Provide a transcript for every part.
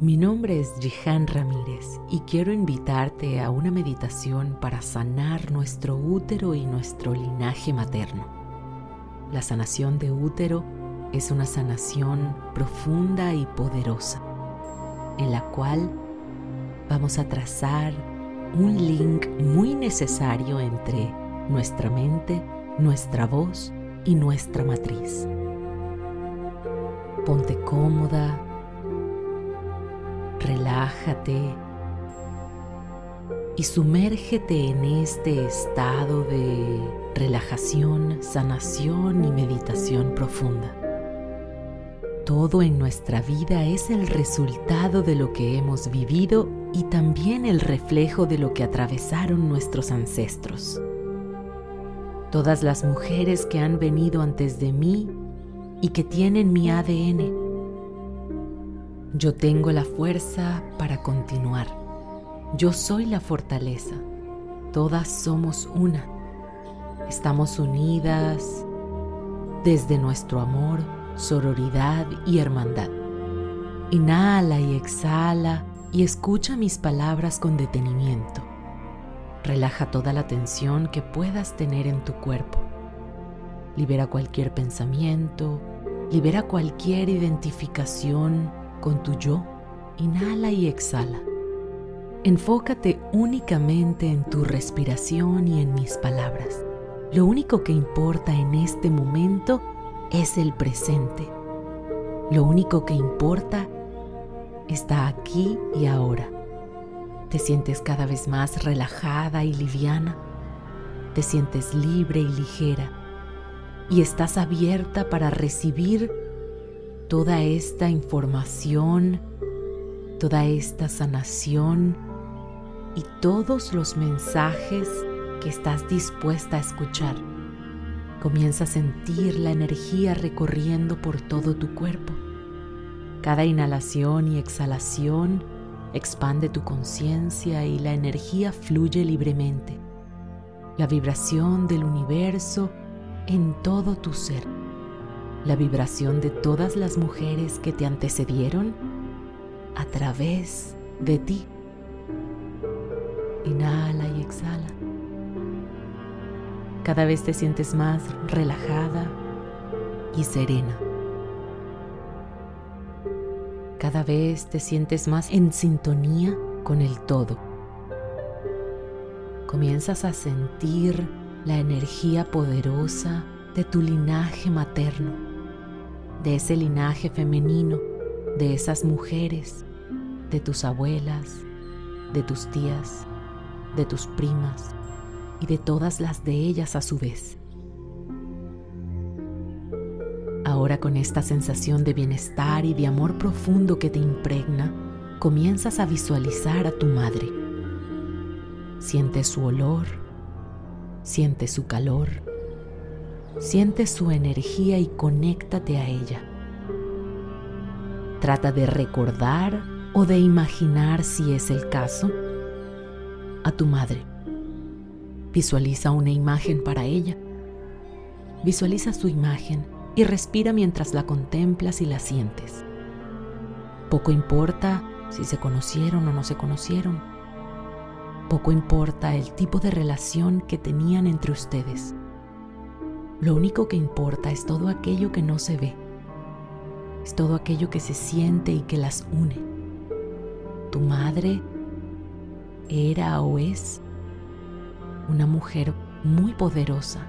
Mi nombre es Jihan Ramírez y quiero invitarte a una meditación para sanar nuestro útero y nuestro linaje materno. La sanación de útero es una sanación profunda y poderosa, en la cual vamos a trazar un link muy necesario entre nuestra mente, nuestra voz y nuestra matriz. Ponte cómoda, relájate y sumérgete en este estado de relajación, sanación y meditación profunda. Todo en nuestra vida es el resultado de lo que hemos vivido y también el reflejo de lo que atravesaron nuestros ancestros. Todas las mujeres que han venido antes de mí y que tienen mi ADN yo tengo la fuerza para continuar. Yo soy la fortaleza. Todas somos una. Estamos unidas desde nuestro amor, sororidad y hermandad. Inhala y exhala y escucha mis palabras con detenimiento. Relaja toda la tensión que puedas tener en tu cuerpo. Libera cualquier pensamiento, libera cualquier identificación con tu yo, inhala y exhala. Enfócate únicamente en tu respiración y en mis palabras. Lo único que importa en este momento es el presente. Lo único que importa está aquí y ahora. Te sientes cada vez más relajada y liviana. Te sientes libre y ligera. Y estás abierta para recibir toda esta información, toda esta sanación y todos los mensajes que estás dispuesta a escuchar. Comienza a sentir la energía recorriendo por todo tu cuerpo. Cada inhalación y exhalación expande tu conciencia y la energía fluye libremente. La vibración del universo en todo tu ser la vibración de todas las mujeres que te antecedieron a través de ti. Inhala y exhala. Cada vez te sientes más relajada y serena. Cada vez te sientes más en sintonía con el todo. Comienzas a sentir la energía poderosa de tu linaje materno de ese linaje femenino, de esas mujeres, de tus abuelas, de tus tías, de tus primas y de todas las de ellas a su vez. Ahora con esta sensación de bienestar y de amor profundo que te impregna, comienzas a visualizar a tu madre. Siente su olor, siente su calor, Siente su energía y conéctate a ella. Trata de recordar o de imaginar, si es el caso, a tu madre. Visualiza una imagen para ella. Visualiza su imagen y respira mientras la contemplas y la sientes. Poco importa si se conocieron o no se conocieron. Poco importa el tipo de relación que tenían entre ustedes. Lo único que importa es todo aquello que no se ve. Es todo aquello que se siente y que las une. Tu madre era o es una mujer muy poderosa,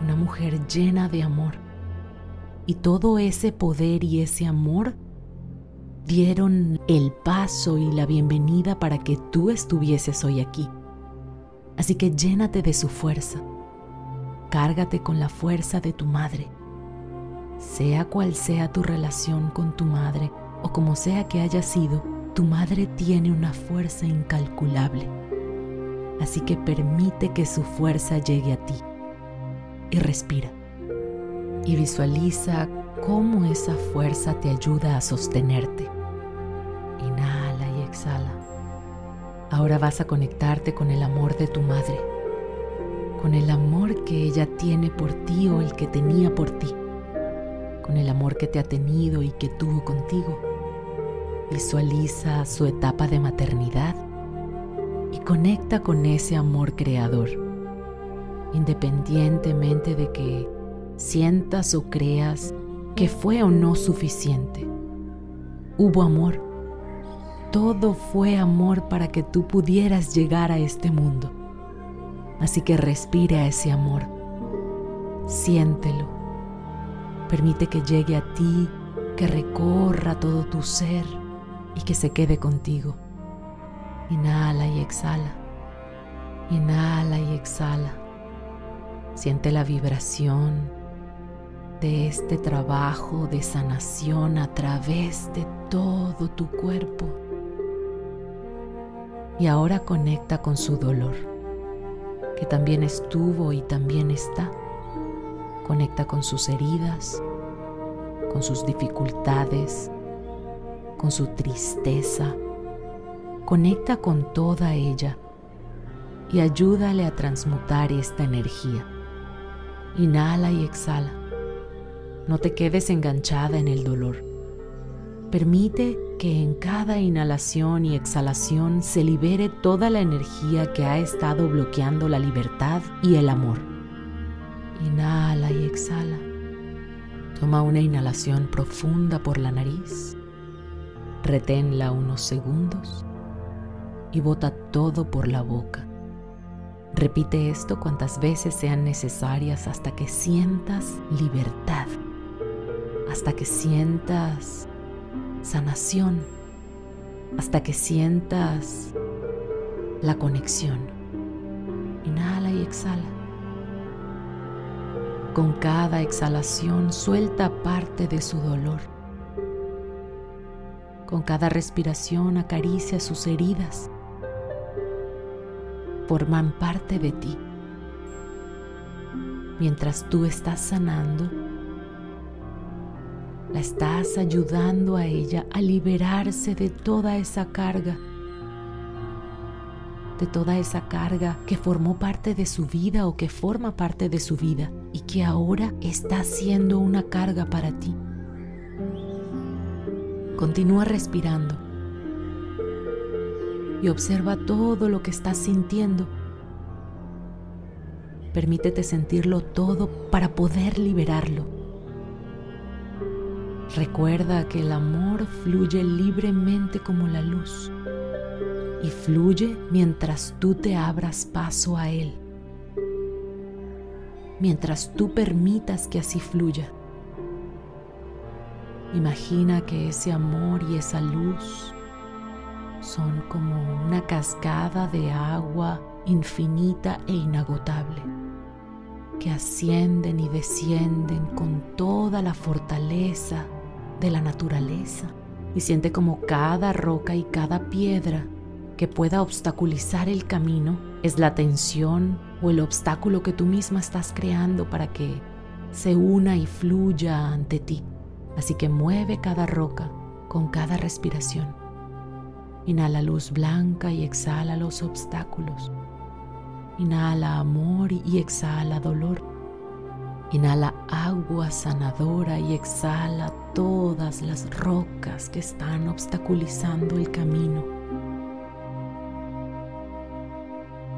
una mujer llena de amor. Y todo ese poder y ese amor dieron el paso y la bienvenida para que tú estuvieses hoy aquí. Así que llénate de su fuerza Cárgate con la fuerza de tu madre. Sea cual sea tu relación con tu madre o como sea que haya sido, tu madre tiene una fuerza incalculable. Así que permite que su fuerza llegue a ti. Y respira. Y visualiza cómo esa fuerza te ayuda a sostenerte. Inhala y exhala. Ahora vas a conectarte con el amor de tu madre con el amor que ella tiene por ti o el que tenía por ti, con el amor que te ha tenido y que tuvo contigo. Visualiza su etapa de maternidad y conecta con ese amor creador, independientemente de que sientas o creas que fue o no suficiente. Hubo amor. Todo fue amor para que tú pudieras llegar a este mundo. Así que respire a ese amor. Siéntelo. Permite que llegue a ti, que recorra todo tu ser y que se quede contigo. Inhala y exhala. Inhala y exhala. Siente la vibración de este trabajo de sanación a través de todo tu cuerpo. Y ahora conecta con su dolor, que también estuvo y también está. Conecta con sus heridas, con sus dificultades, con su tristeza. Conecta con toda ella y ayúdale a transmutar esta energía. Inhala y exhala. No te quedes enganchada en el dolor. Permite que en cada inhalación y exhalación se libere toda la energía que ha estado bloqueando la libertad y el amor. Inhala y exhala. Toma una inhalación profunda por la nariz Reténla unos segundos y bota todo por la boca. Repite esto cuantas veces sean necesarias hasta que sientas libertad, hasta que sientas sanación, hasta que sientas la conexión. Inhala y exhala. Con cada exhalación suelta parte de su dolor con cada respiración acaricia sus heridas. Forman parte de ti. Mientras tú estás sanando, la estás ayudando a ella a liberarse de toda esa carga, de toda esa carga que formó parte de su vida o que forma parte de su vida y que ahora está siendo una carga para ti. Continúa respirando y observa todo lo que estás sintiendo. Permítete sentirlo todo para poder liberarlo. Recuerda que el amor fluye libremente como la luz y fluye mientras tú te abras paso a él, mientras tú permitas que así fluya. Imagina que ese amor y esa luz son como una cascada de agua infinita e inagotable, que ascienden y descienden con toda la fortaleza de la naturaleza. Y siente como cada roca y cada piedra que pueda obstaculizar el camino es la tensión o el obstáculo que tú misma estás creando para que se una y fluya ante ti. Así que mueve cada roca con cada respiración. Inhala luz blanca y exhala los obstáculos. Inhala amor y exhala dolor. Inhala agua sanadora y exhala todas las rocas que están obstaculizando el camino.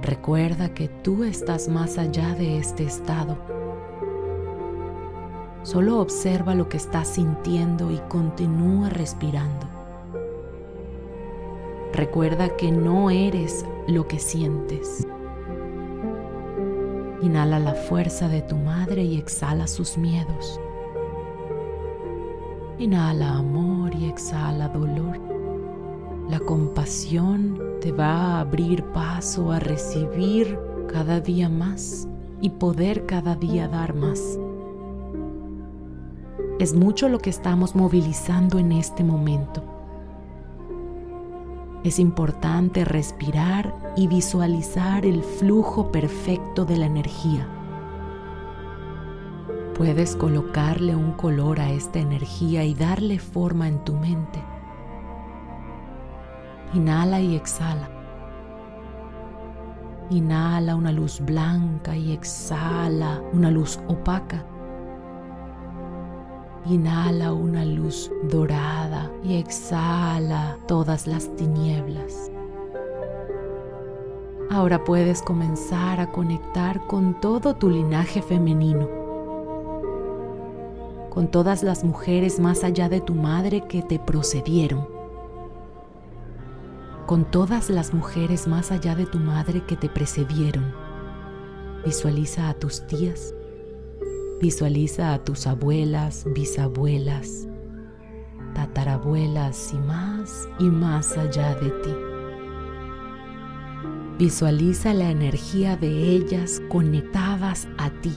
Recuerda que tú estás más allá de este estado Solo observa lo que estás sintiendo y continúa respirando. Recuerda que no eres lo que sientes. Inhala la fuerza de tu madre y exhala sus miedos. Inhala amor y exhala dolor. La compasión te va a abrir paso a recibir cada día más y poder cada día dar más. Es mucho lo que estamos movilizando en este momento. Es importante respirar y visualizar el flujo perfecto de la energía. Puedes colocarle un color a esta energía y darle forma en tu mente. Inhala y exhala. Inhala una luz blanca y exhala una luz opaca. Inhala una luz dorada y exhala todas las tinieblas. Ahora puedes comenzar a conectar con todo tu linaje femenino, con todas las mujeres más allá de tu madre que te procedieron, con todas las mujeres más allá de tu madre que te precedieron. Visualiza a tus tías, visualiza a tus abuelas, bisabuelas, tatarabuelas y más y más allá de ti. Visualiza la energía de ellas conectadas a ti.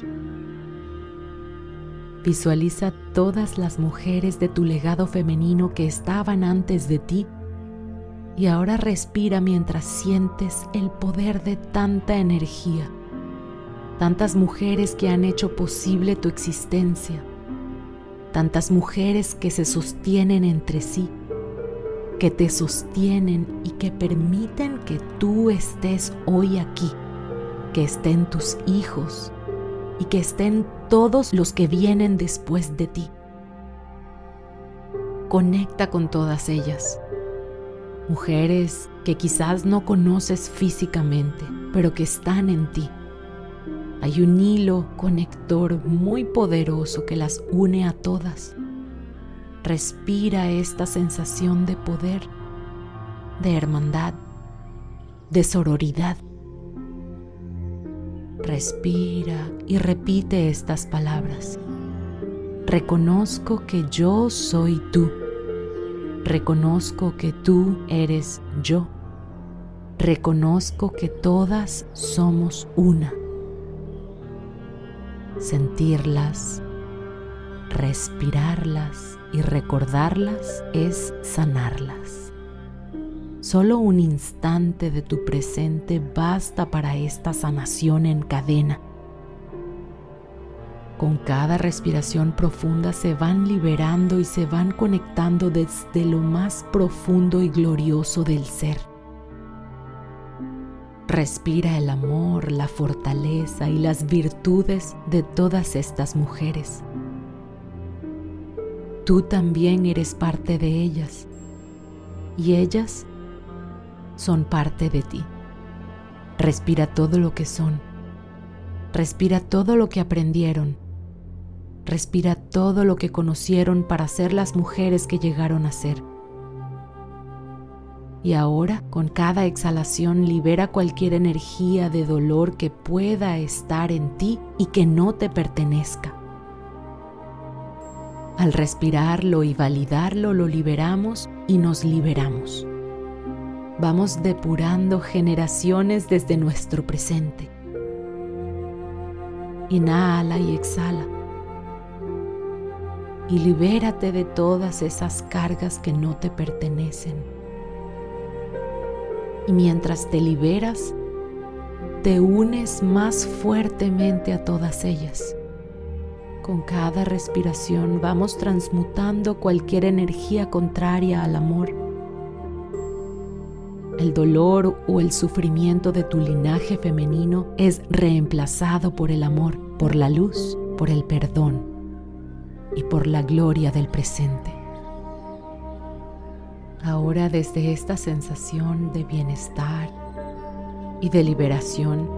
Visualiza todas las mujeres de tu legado femenino que estaban antes de ti y ahora respira mientras sientes el poder de tanta energía, tantas mujeres que han hecho posible tu existencia, tantas mujeres que se sostienen entre sí que te sostienen y que permiten que tú estés hoy aquí, que estén tus hijos y que estén todos los que vienen después de ti. Conecta con todas ellas. Mujeres que quizás no conoces físicamente, pero que están en ti. Hay un hilo conector muy poderoso que las une a todas Respira esta sensación de poder, de hermandad, de sororidad. Respira y repite estas palabras. Reconozco que yo soy tú. Reconozco que tú eres yo. Reconozco que todas somos una. Sentirlas, respirarlas y recordarlas es sanarlas. Solo un instante de tu presente basta para esta sanación en cadena. Con cada respiración profunda se van liberando y se van conectando desde lo más profundo y glorioso del ser. Respira el amor, la fortaleza y las virtudes de todas estas mujeres Tú también eres parte de ellas y ellas son parte de ti. Respira todo lo que son. Respira todo lo que aprendieron. Respira todo lo que conocieron para ser las mujeres que llegaron a ser. Y ahora, con cada exhalación, libera cualquier energía de dolor que pueda estar en ti y que no te pertenezca. Al respirarlo y validarlo lo liberamos y nos liberamos. Vamos depurando generaciones desde nuestro presente. Inhala y exhala. Y libérate de todas esas cargas que no te pertenecen. Y mientras te liberas, te unes más fuertemente a todas ellas con cada respiración vamos transmutando cualquier energía contraria al amor. El dolor o el sufrimiento de tu linaje femenino es reemplazado por el amor, por la luz, por el perdón y por la gloria del presente. Ahora desde esta sensación de bienestar y de liberación,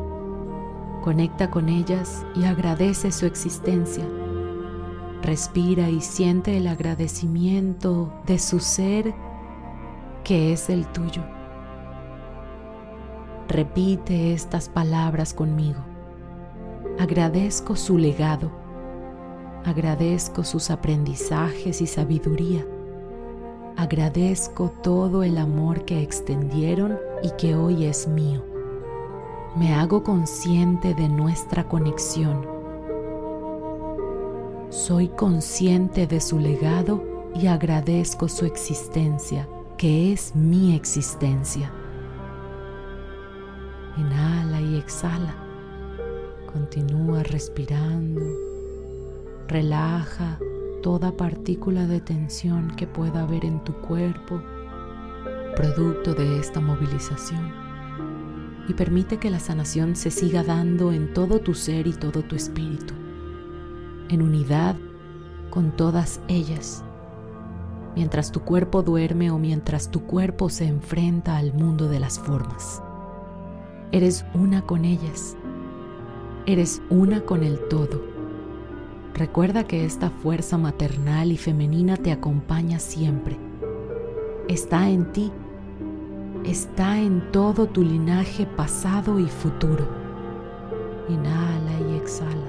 Conecta con ellas y agradece su existencia. Respira y siente el agradecimiento de su ser que es el tuyo. Repite estas palabras conmigo. Agradezco su legado. Agradezco sus aprendizajes y sabiduría. Agradezco todo el amor que extendieron y que hoy es mío me hago consciente de nuestra conexión. Soy consciente de su legado y agradezco su existencia, que es mi existencia. Inhala y exhala. Continúa respirando. Relaja toda partícula de tensión que pueda haber en tu cuerpo, producto de esta movilización y permite que la sanación se siga dando en todo tu ser y todo tu espíritu, en unidad con todas ellas, mientras tu cuerpo duerme o mientras tu cuerpo se enfrenta al mundo de las formas. Eres una con ellas, eres una con el todo. Recuerda que esta fuerza maternal y femenina te acompaña siempre. Está en ti, está en todo tu linaje pasado y futuro. Inhala y exhala.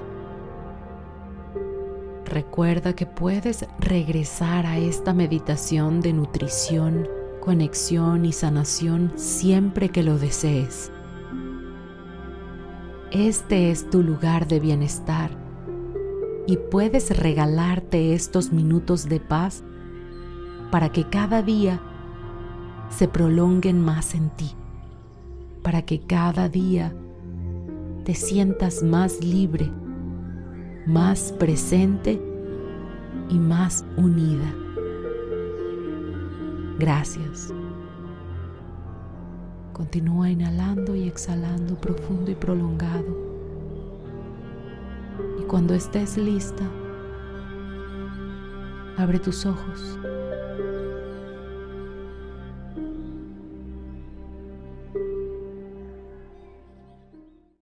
Recuerda que puedes regresar a esta meditación de nutrición, conexión y sanación siempre que lo desees. Este es tu lugar de bienestar y puedes regalarte estos minutos de paz para que cada día se prolonguen más en ti, para que cada día te sientas más libre, más presente y más unida. Gracias. Continúa inhalando y exhalando profundo y prolongado. Cuando estés lista, abre tus ojos.